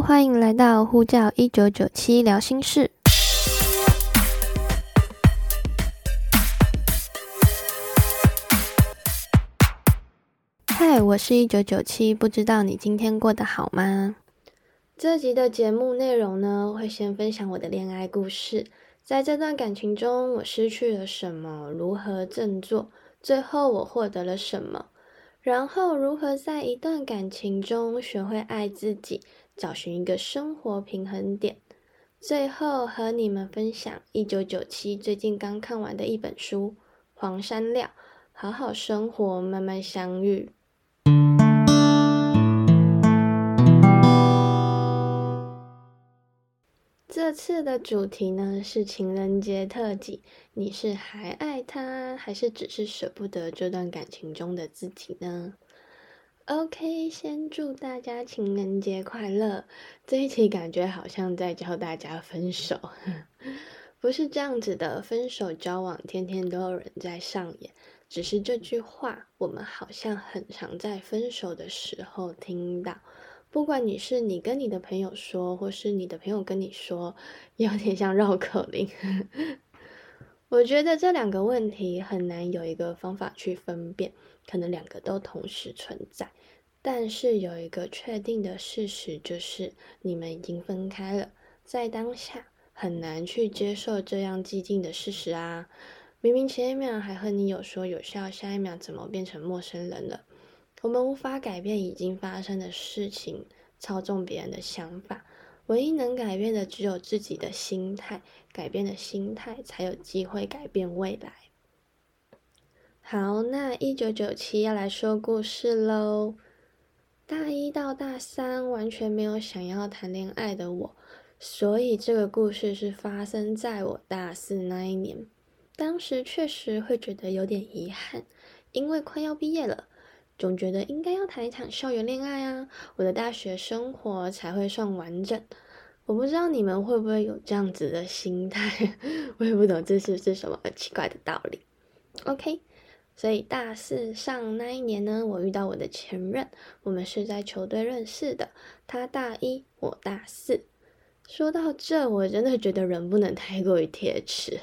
欢迎来到呼叫一九九七聊心事。嗨，我是一九九七，不知道你今天过得好吗？这集的节目内容呢，会先分享我的恋爱故事，在这段感情中，我失去了什么，如何振作，最后我获得了什么，然后如何在一段感情中学会爱自己。找寻一个生活平衡点，最后和你们分享一九九七最近刚看完的一本书《黄山料好好生活，慢慢相遇》。这次的主题呢是情人节特辑，你是还爱他，还是只是舍不得这段感情中的自己呢？OK，先祝大家情人节快乐。这一期感觉好像在教大家分手，不是这样子的。分手交往，天天都有人在上演。只是这句话，我们好像很常在分手的时候听到。不管你是你跟你的朋友说，或是你的朋友跟你说，有点像绕口令。我觉得这两个问题很难有一个方法去分辨。可能两个都同时存在，但是有一个确定的事实就是，你们已经分开了。在当下很难去接受这样寂静的事实啊！明明前一秒还和你有说有笑，下一秒怎么变成陌生人了？我们无法改变已经发生的事情，操纵别人的想法，唯一能改变的只有自己的心态。改变的心态，才有机会改变未来。好，那一九九七要来说故事喽。大一到大三完全没有想要谈恋爱的我，所以这个故事是发生在我大四那一年。当时确实会觉得有点遗憾，因为快要毕业了，总觉得应该要谈一场校园恋爱啊，我的大学生活才会算完整。我不知道你们会不会有这样子的心态，我也不懂这是是什么奇怪的道理。OK。所以大四上那一年呢，我遇到我的前任，我们是在球队认识的。他大一，我大四。说到这，我真的觉得人不能太过于铁齿。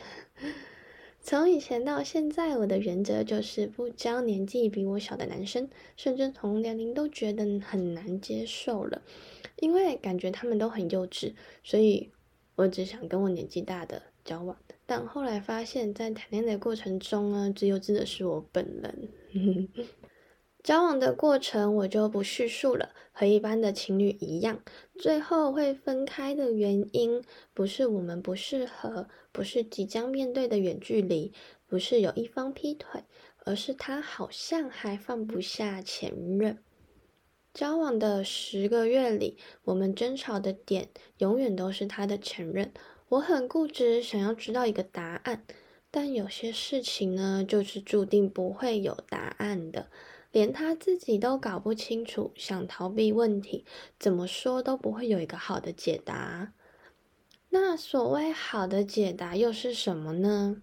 从以前到现在，我的原则就是不交年纪比我小的男生，甚至同年龄都觉得很难接受了，因为感觉他们都很幼稚，所以我只想跟我年纪大的交往。但后来发现，在谈恋爱的过程中呢，最幼稚的是我本人。交往的过程我就不叙述了，和一般的情侣一样，最后会分开的原因，不是我们不适合，不是即将面对的远距离，不是有一方劈腿，而是他好像还放不下前任。交往的十个月里，我们争吵的点永远都是他的前任。我很固执，想要知道一个答案，但有些事情呢，就是注定不会有答案的，连他自己都搞不清楚，想逃避问题，怎么说都不会有一个好的解答。那所谓好的解答又是什么呢？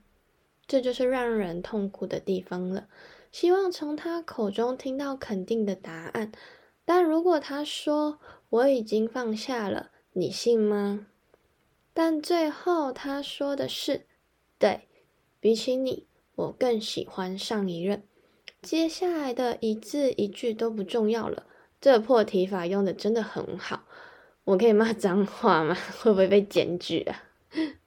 这就是让人痛苦的地方了。希望从他口中听到肯定的答案，但如果他说我已经放下了，你信吗？但最后他说的是：“对比起你，我更喜欢上一任。”接下来的一字一句都不重要了。这破题法用的真的很好。我可以骂脏话吗？会不会被检举啊？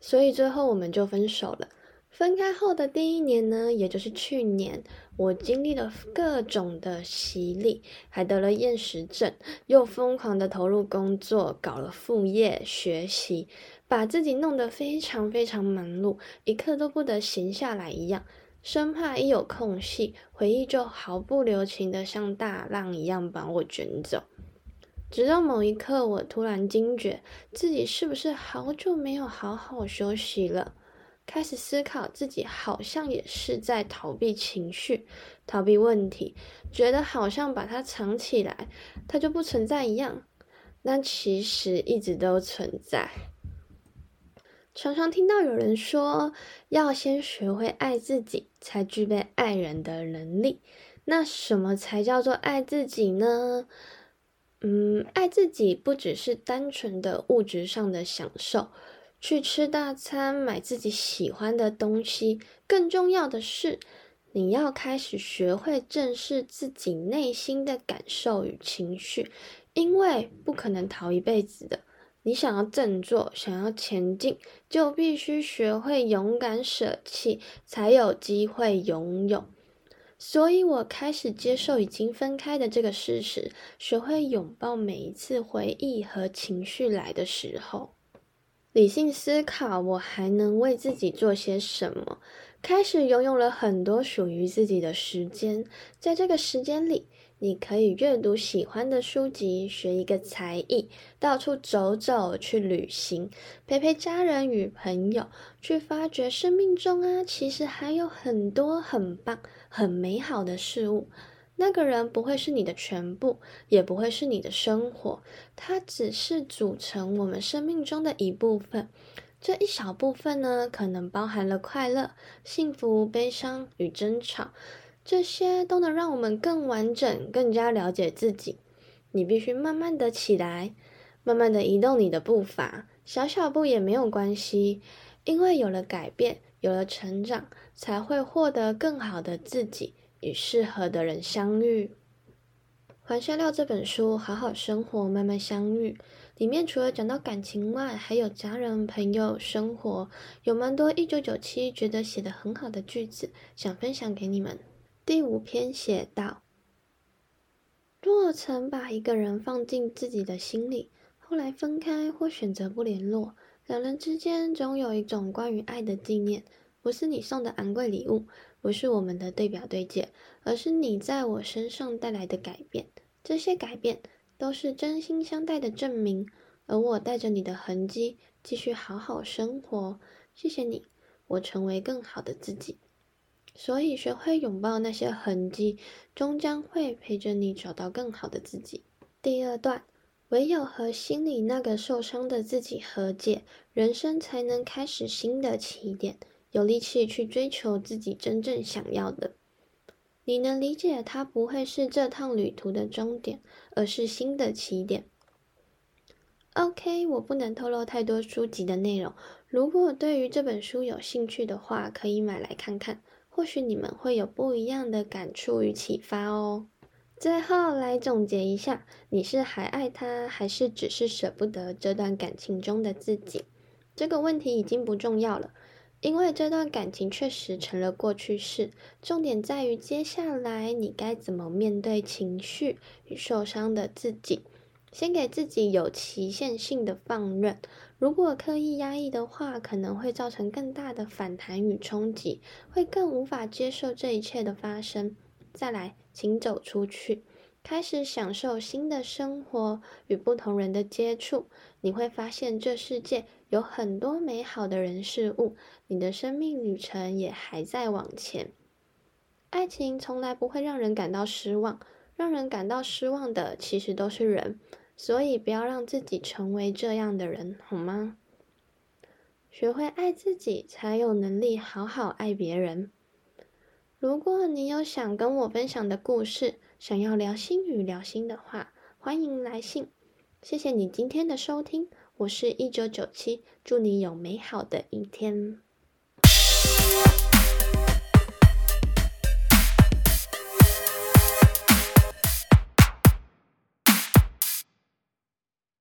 所以最后我们就分手了。分开后的第一年呢，也就是去年，我经历了各种的洗礼，还得了厌食症，又疯狂的投入工作，搞了副业，学习，把自己弄得非常非常忙碌，一刻都不得闲下来一样，生怕一有空隙，回忆就毫不留情的像大浪一样把我卷走。直到某一刻，我突然惊觉，自己是不是好久没有好好休息了？开始思考自己好像也是在逃避情绪、逃避问题，觉得好像把它藏起来，它就不存在一样。但其实一直都存在。常常听到有人说，要先学会爱自己，才具备爱人的能力。那什么才叫做爱自己呢？嗯，爱自己不只是单纯的物质上的享受，去吃大餐，买自己喜欢的东西。更重要的是，你要开始学会正视自己内心的感受与情绪，因为不可能逃一辈子的。你想要振作，想要前进，就必须学会勇敢舍弃，才有机会拥有。所以我开始接受已经分开的这个事实，学会拥抱每一次回忆和情绪来的时候，理性思考我还能为自己做些什么，开始拥有了很多属于自己的时间，在这个时间里。你可以阅读喜欢的书籍，学一个才艺，到处走走，去旅行，陪陪家人与朋友，去发掘生命中啊，其实还有很多很棒、很美好的事物。那个人不会是你的全部，也不会是你的生活，它只是组成我们生命中的一部分。这一小部分呢，可能包含了快乐、幸福、悲伤与争吵。这些都能让我们更完整、更加了解自己。你必须慢慢的起来，慢慢的移动你的步伐，小小步也没有关系，因为有了改变，有了成长，才会获得更好的自己与适合的人相遇。黄香料这本书《好好生活，慢慢相遇》里面除了讲到感情外，还有家人、朋友、生活，有蛮多一九九七觉得写的很好的句子，想分享给你们。第五篇写道：若曾把一个人放进自己的心里，后来分开或选择不联络，两人之间总有一种关于爱的纪念，不是你送的昂贵礼物，不是我们的对表对戒，而是你在我身上带来的改变。这些改变都是真心相待的证明，而我带着你的痕迹继续好好生活。谢谢你，我成为更好的自己。所以，学会拥抱那些痕迹，终将会陪着你找到更好的自己。第二段，唯有和心里那个受伤的自己和解，人生才能开始新的起点，有力气去追求自己真正想要的。你能理解，它不会是这趟旅途的终点，而是新的起点。OK，我不能透露太多书籍的内容。如果对于这本书有兴趣的话，可以买来看看。或许你们会有不一样的感触与启发哦。最后来总结一下，你是还爱他，还是只是舍不得这段感情中的自己？这个问题已经不重要了，因为这段感情确实成了过去式。重点在于接下来你该怎么面对情绪与受伤的自己。先给自己有期限性的放任，如果刻意压抑的话，可能会造成更大的反弹与冲击，会更无法接受这一切的发生。再来，请走出去，开始享受新的生活与不同人的接触，你会发现这世界有很多美好的人事物，你的生命旅程也还在往前。爱情从来不会让人感到失望，让人感到失望的其实都是人。所以，不要让自己成为这样的人，好吗？学会爱自己，才有能力好好爱别人。如果你有想跟我分享的故事，想要聊心语聊心的话，欢迎来信。谢谢你今天的收听，我是一九九七，祝你有美好的一天。